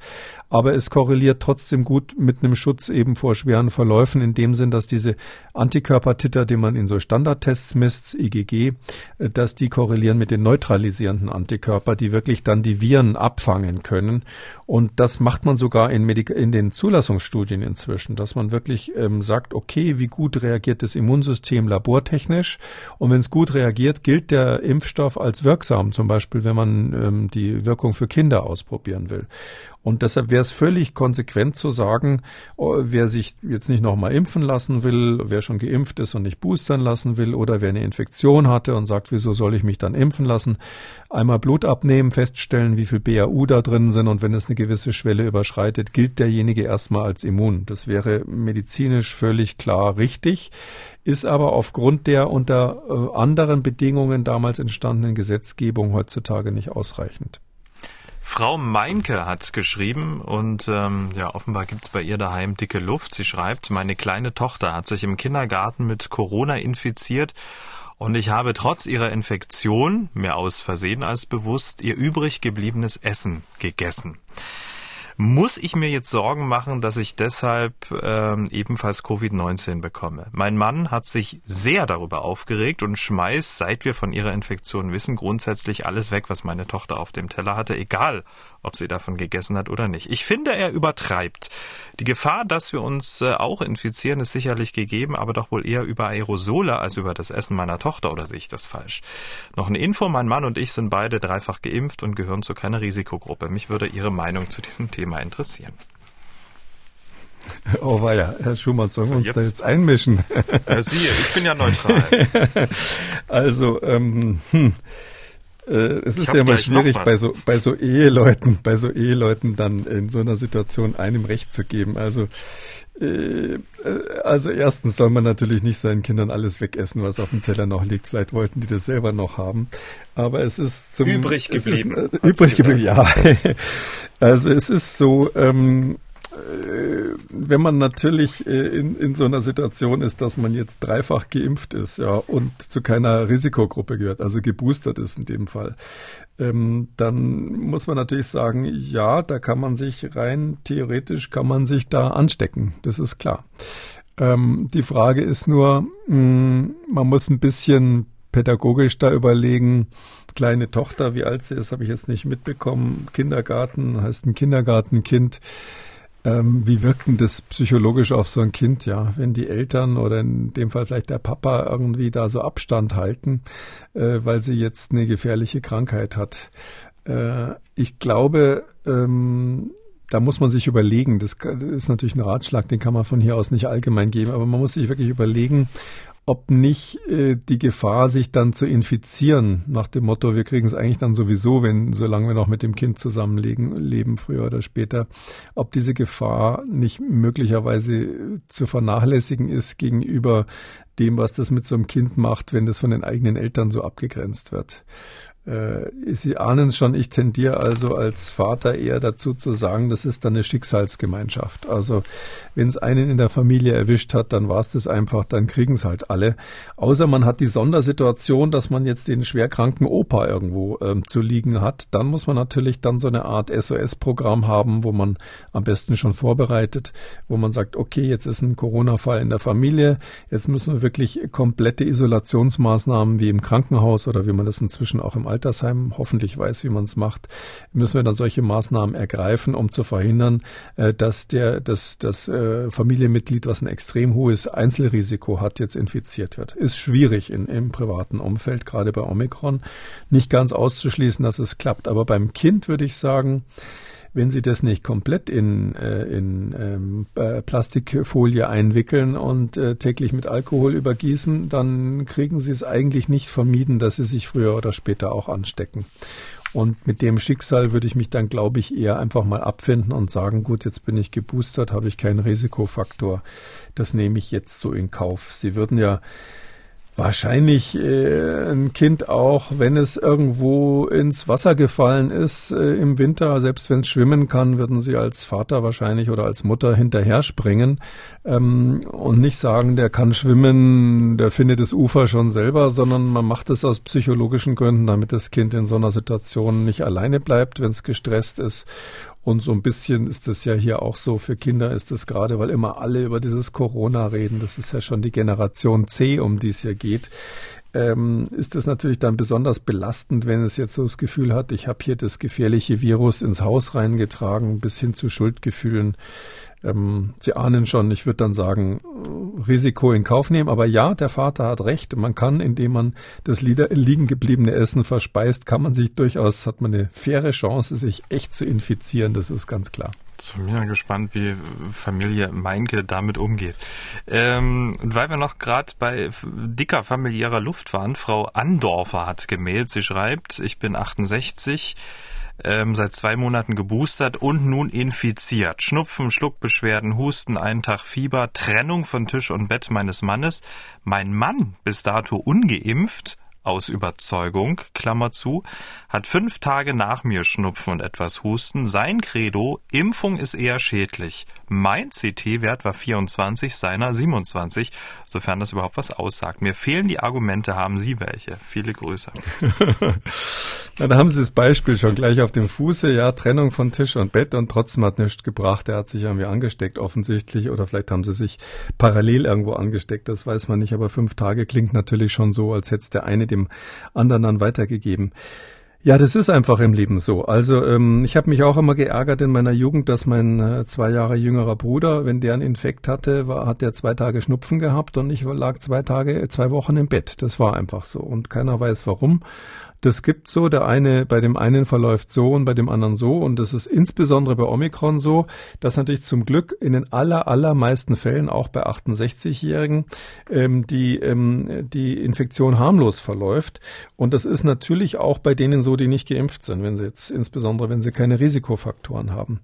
aber es korreliert trotzdem gut mit einem Schutz eben vor schweren schweren Verläufen in dem Sinn, dass diese Antikörpertitter, die man in so Standardtests misst, IgG, äh, dass die korrelieren mit den neutralisierenden Antikörper, die wirklich dann die Viren abfangen können. Und das macht man sogar in, Medik in den Zulassungsstudien inzwischen, dass man wirklich ähm, sagt, okay, wie gut reagiert das Immunsystem labortechnisch? Und wenn es gut reagiert, gilt der Impfstoff als wirksam, zum Beispiel wenn man ähm, die Wirkung für Kinder ausprobieren will. Und deshalb wäre es völlig konsequent zu sagen, oh, wer sich jetzt nicht nochmal impfen lassen will, wer schon geimpft ist und nicht boostern lassen will oder wer eine Infektion hatte und sagt, wieso soll ich mich dann impfen lassen, einmal Blut abnehmen, feststellen, wie viel BAU da drin sind und wenn es eine gewisse Schwelle überschreitet, gilt derjenige erstmal als immun. Das wäre medizinisch völlig klar richtig, ist aber aufgrund der unter äh, anderen Bedingungen damals entstandenen Gesetzgebung heutzutage nicht ausreichend. Frau Meinke hat geschrieben und ähm, ja, offenbar gibt's bei ihr daheim dicke Luft. Sie schreibt, meine kleine Tochter hat sich im Kindergarten mit Corona infiziert und ich habe trotz ihrer Infektion, mehr aus Versehen als bewusst, ihr übrig gebliebenes Essen gegessen. Muss ich mir jetzt Sorgen machen, dass ich deshalb ähm, ebenfalls Covid-19 bekomme? Mein Mann hat sich sehr darüber aufgeregt und schmeißt, seit wir von ihrer Infektion wissen, grundsätzlich alles weg, was meine Tochter auf dem Teller hatte, egal ob sie davon gegessen hat oder nicht. Ich finde, er übertreibt. Die Gefahr, dass wir uns äh, auch infizieren, ist sicherlich gegeben, aber doch wohl eher über Aerosole als über das Essen meiner Tochter, oder sehe ich das falsch? Noch eine Info, mein Mann und ich sind beide dreifach geimpft und gehören zu keiner Risikogruppe. Mich würde Ihre Meinung zu diesem Thema interessieren. Oh weia, Herr Schumann, sollen wir uns jetzt, da jetzt einmischen? Ja, Sie, ich bin ja neutral. [laughs] also, ähm, hm. Äh, es ist ja immer schwierig bei so bei so Eheleuten, bei so Eheleuten dann in so einer Situation einem Recht zu geben. Also äh, also erstens soll man natürlich nicht seinen Kindern alles wegessen, was auf dem Teller noch liegt. Vielleicht wollten die das selber noch haben, aber es ist zum übrig geblieben. Ist, äh, übrig geblieben, ja. [laughs] also es ist so. Ähm, äh, wenn man natürlich äh, in, in so einer Situation ist, dass man jetzt dreifach geimpft ist, ja, und zu keiner Risikogruppe gehört, also geboostert ist in dem Fall, ähm, dann muss man natürlich sagen, ja, da kann man sich rein theoretisch kann man sich da anstecken. Das ist klar. Ähm, die Frage ist nur, mh, hm, man muss ein bisschen pädagogisch da überlegen, kleine Tochter, wie alt sie ist, habe ich jetzt nicht mitbekommen. Kindergarten heißt ein Kindergartenkind. Ähm, wie wirkt denn das psychologisch auf so ein Kind, ja? Wenn die Eltern oder in dem Fall vielleicht der Papa irgendwie da so Abstand halten, äh, weil sie jetzt eine gefährliche Krankheit hat. Äh, ich glaube, ähm, da muss man sich überlegen, das ist natürlich ein Ratschlag, den kann man von hier aus nicht allgemein geben, aber man muss sich wirklich überlegen, ob nicht äh, die Gefahr, sich dann zu infizieren, nach dem Motto, wir kriegen es eigentlich dann sowieso, wenn, solange wir noch mit dem Kind zusammenlegen, leben, früher oder später, ob diese Gefahr nicht möglicherweise zu vernachlässigen ist gegenüber dem, was das mit so einem Kind macht, wenn das von den eigenen Eltern so abgegrenzt wird. Äh, Sie ahnen schon, ich tendiere also als Vater eher dazu zu sagen, das ist dann eine Schicksalsgemeinschaft. Also wenn es einen in der Familie erwischt hat, dann war es das einfach, dann kriegen es halt alle. Außer man hat die Sondersituation, dass man jetzt den schwerkranken Opa irgendwo ähm, zu liegen hat. Dann muss man natürlich dann so eine Art SOS-Programm haben, wo man am besten schon vorbereitet, wo man sagt, okay, jetzt ist ein Corona-Fall in der Familie, jetzt müssen wir wirklich komplette Isolationsmaßnahmen wie im Krankenhaus oder wie man das inzwischen auch im Altersheim hoffentlich weiß, wie man es macht, müssen wir dann solche Maßnahmen ergreifen, um zu verhindern, äh, dass der, dass das äh, Familienmitglied, was ein extrem hohes Einzelrisiko hat, jetzt infiziert wird. Ist schwierig in, im privaten Umfeld, gerade bei Omikron, nicht ganz auszuschließen, dass es klappt. Aber beim Kind würde ich sagen, wenn Sie das nicht komplett in, äh, in ähm, äh, Plastikfolie einwickeln und äh, täglich mit Alkohol übergießen, dann kriegen Sie es eigentlich nicht vermieden, dass Sie sich früher oder später auch anstecken. Und mit dem Schicksal würde ich mich dann, glaube ich, eher einfach mal abfinden und sagen, gut, jetzt bin ich geboostert, habe ich keinen Risikofaktor. Das nehme ich jetzt so in Kauf. Sie würden ja Wahrscheinlich äh, ein Kind auch, wenn es irgendwo ins Wasser gefallen ist äh, im Winter, selbst wenn es schwimmen kann, würden sie als Vater wahrscheinlich oder als Mutter hinterher springen ähm, und nicht sagen, der kann schwimmen, der findet das Ufer schon selber, sondern man macht es aus psychologischen Gründen, damit das Kind in so einer Situation nicht alleine bleibt, wenn es gestresst ist Und so ein bisschen ist das ja hier auch so. Für Kinder ist das gerade, weil immer alle über dieses Corona reden. Das ist ja schon die Generation C, um die es hier geht ähm, ist es natürlich dann besonders belastend, wenn es jetzt so das Gefühl hat, ich habe hier das gefährliche Virus ins Haus reingetragen, bis hin zu Schuldgefühlen. Ähm, Sie ahnen schon, ich würde dann sagen, Risiko in Kauf nehmen. Aber ja, der Vater hat recht. Man kann, indem man das liegen gebliebene Essen verspeist, kann man sich durchaus, hat man eine faire Chance, sich echt zu infizieren. Das ist ganz klar. Ich bin gespannt, wie Familie Meinke damit umgeht. Ähm, weil wir noch gerade bei dicker familiärer Luft waren, Frau Andorfer hat gemeldet. Sie schreibt, ich bin 68 ähm, seit zwei Monaten geboostert und nun infiziert. Schnupfen, Schluckbeschwerden, Husten, einen Tag Fieber, Trennung von Tisch und Bett meines Mannes. Mein Mann bis dato ungeimpft, aus Überzeugung, Klammer zu, hat fünf Tage nach mir Schnupfen und etwas Husten. Sein Credo, Impfung ist eher schädlich. Mein CT-Wert war 24, seiner 27, sofern das überhaupt was aussagt. Mir fehlen die Argumente, haben Sie welche? Viele Grüße. [laughs] Na, da haben Sie das Beispiel schon gleich auf dem Fuße, ja, Trennung von Tisch und Bett und trotzdem hat nichts gebracht. Er hat sich irgendwie angesteckt offensichtlich oder vielleicht haben sie sich parallel irgendwo angesteckt, das weiß man nicht, aber fünf Tage klingt natürlich schon so, als hätte der eine dem anderen dann weitergegeben. Ja, das ist einfach im Leben so. Also ähm, ich habe mich auch immer geärgert in meiner Jugend, dass mein äh, zwei Jahre jüngerer Bruder, wenn der einen Infekt hatte, war, hat der zwei Tage Schnupfen gehabt und ich lag zwei Tage, zwei Wochen im Bett. Das war einfach so und keiner weiß warum. Das gibt so, der eine, bei dem einen verläuft so und bei dem anderen so. Und das ist insbesondere bei Omikron so, dass natürlich zum Glück in den aller, allermeisten Fällen, auch bei 68-Jährigen, ähm, die, ähm, die Infektion harmlos verläuft. Und das ist natürlich auch bei denen so, die nicht geimpft sind, wenn sie jetzt, insbesondere wenn sie keine Risikofaktoren haben.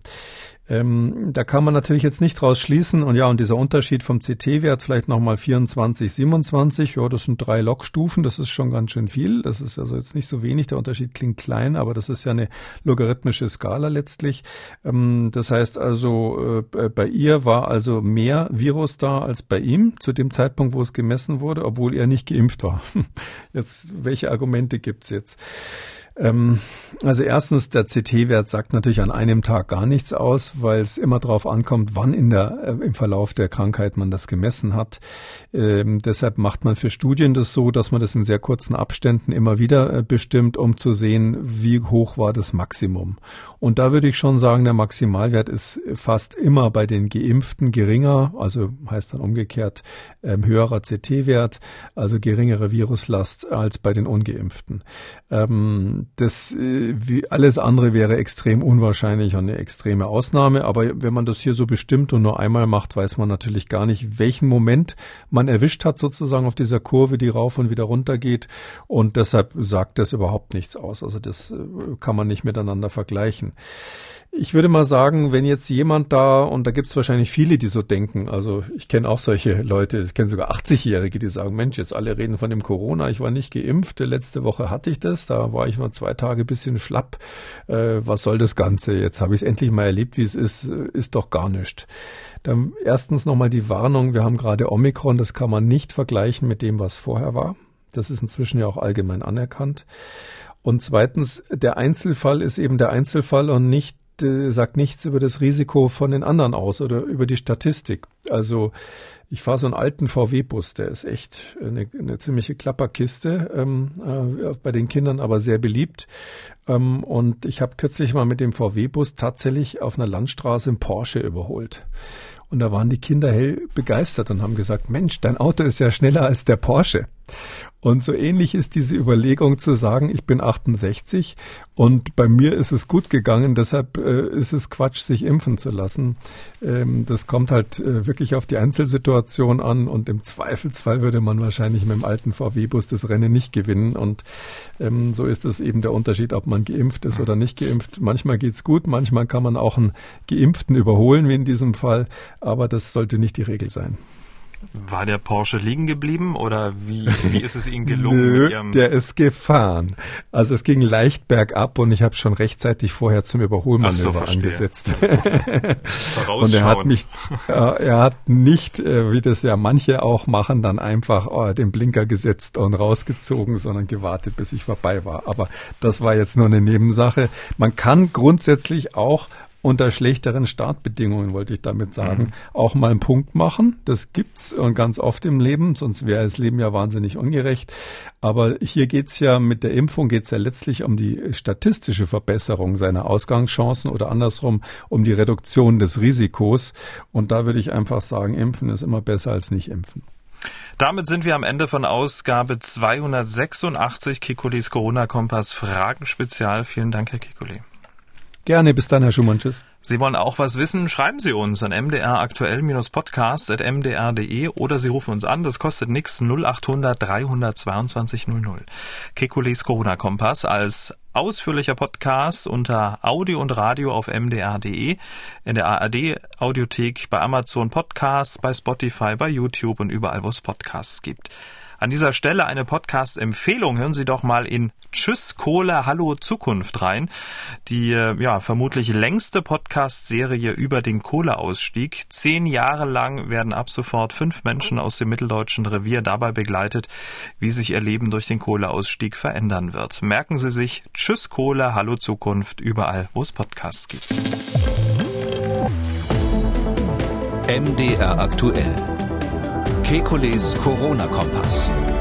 Ähm, da kann man natürlich jetzt nicht draus schließen. Und ja, und dieser Unterschied vom CT-Wert vielleicht nochmal 24, 27, ja, das sind drei Logstufen, das ist schon ganz schön viel. Das ist also jetzt nicht so wenig. Der Unterschied klingt klein, aber das ist ja eine logarithmische Skala letztlich. Ähm, das heißt also, äh, bei ihr war also mehr Virus da als bei ihm zu dem Zeitpunkt, wo es gemessen wurde, obwohl er nicht geimpft war. [laughs] Jetzt, welche Argumente gibt's jetzt? Ähm, also erstens, der CT-Wert sagt natürlich an einem Tag gar nichts aus, weil es immer darauf ankommt, wann in der, äh, im Verlauf der Krankheit man das gemessen hat. Ähm, deshalb macht man für Studien das so, dass man das in sehr kurzen Abständen immer wieder äh, bestimmt, um zu sehen, wie hoch war das Maximum. Und da würde ich schon sagen, der Maximalwert ist fast immer bei den Geimpften geringer, also heißt dann umgekehrt ähm, höherer CT-Wert, also geringere Viruslast als bei den Ungeimpften. Ähm, das äh, wie alles andere wäre extrem unwahrscheinlich und eine extreme Ausnahme. Aber wenn man das hier so bestimmt und nur einmal macht, weiß man natürlich gar nicht, welchen Moment man erwischt hat sozusagen auf dieser Kurve, die rauf und wieder runter geht. Und deshalb sagt das überhaupt nichts aus. Also das äh, kann man nicht miteinander vergleichen. Ich würde mal sagen, wenn jetzt jemand da, und da gibt es wahrscheinlich viele, die so denken, also ich kenne auch solche Leute, ich kenne sogar 80-Jährige, die sagen, Mensch, jetzt alle reden von dem Corona, ich war nicht geimpft, letzte Woche hatte ich das, da war ich mal zwei Tage bisschen schlapp, äh, was soll das Ganze? Jetzt habe ich es endlich mal erlebt, wie es ist, ist doch gar nichts. Dann erstens nochmal die Warnung, wir haben gerade Omikron, das kann man nicht vergleichen mit dem, was vorher war. Das ist inzwischen ja auch allgemein anerkannt. Und zweitens, der Einzelfall ist eben der Einzelfall und nicht sagt nichts über das Risiko von den anderen aus oder über die Statistik. Also ich fahre so einen alten VW-Bus, der ist echt eine, eine ziemliche Klapperkiste, ähm, äh, bei den Kindern aber sehr beliebt. Ähm, und ich habe kürzlich mal mit dem VW-Bus tatsächlich auf einer Landstraße einen Porsche überholt. Und da waren die Kinder hell begeistert und haben gesagt, Mensch, dein Auto ist ja schneller als der Porsche. Und so ähnlich ist diese Überlegung zu sagen, ich bin 68 und bei mir ist es gut gegangen, deshalb äh, ist es Quatsch, sich impfen zu lassen. Ähm, das kommt halt äh, wirklich auf die Einzelsituation an und im Zweifelsfall würde man wahrscheinlich mit dem alten VW-Bus das Rennen nicht gewinnen. Und ähm, so ist es eben der Unterschied, ob man geimpft ist oder nicht geimpft. Manchmal geht's gut, manchmal kann man auch einen Geimpften überholen, wie in diesem Fall, aber das sollte nicht die Regel sein. War der Porsche liegen geblieben oder wie, wie ist es Ihnen [laughs] gelungen? Nö, der ist gefahren. Also es ging leicht bergab und ich habe schon rechtzeitig vorher zum Überholmanöver so, angesetzt. [laughs] und er hat mich, [laughs] er hat nicht, äh, wie das ja manche auch machen, dann einfach äh, den Blinker gesetzt und rausgezogen, sondern gewartet, bis ich vorbei war. Aber das war jetzt nur eine Nebensache. Man kann grundsätzlich auch unter schlechteren Startbedingungen, wollte ich damit sagen, mhm. auch mal einen Punkt machen. Das gibt's und ganz oft im Leben, sonst wäre das Leben ja wahnsinnig ungerecht. Aber hier geht's ja mit der Impfung geht's ja letztlich um die statistische Verbesserung seiner Ausgangschancen oder andersrum um die Reduktion des Risikos. Und da würde ich einfach sagen, impfen ist immer besser als nicht impfen. Damit sind wir am Ende von Ausgabe 286 Kikulis Corona-Kompass Fragen Spezial. Vielen Dank, Herr Kikuli. Gerne, bis dann, Herr Schumann. Tschüss. Sie wollen auch was wissen? Schreiben Sie uns an mdraktuell-podcast.mdr.de oder Sie rufen uns an. Das kostet nichts. 0800 322 00. Kekules Corona-Kompass als ausführlicher Podcast unter Audio und Radio auf mdr.de, in der ARD Audiothek, bei Amazon Podcasts, bei Spotify, bei YouTube und überall, wo es Podcasts gibt. An dieser Stelle eine Podcast-Empfehlung. Hören Sie doch mal in Tschüss Kohle, Hallo Zukunft rein. Die äh, ja vermutlich längste Podcast-Serie über den Kohleausstieg. Zehn Jahre lang werden ab sofort fünf Menschen aus dem mitteldeutschen Revier dabei begleitet, wie sich ihr Leben durch den Kohleausstieg verändern wird. Merken Sie sich Tschüss Kohle, Hallo Zukunft überall, wo es Podcasts gibt. MDR aktuell. Kekules Corona-Kompass.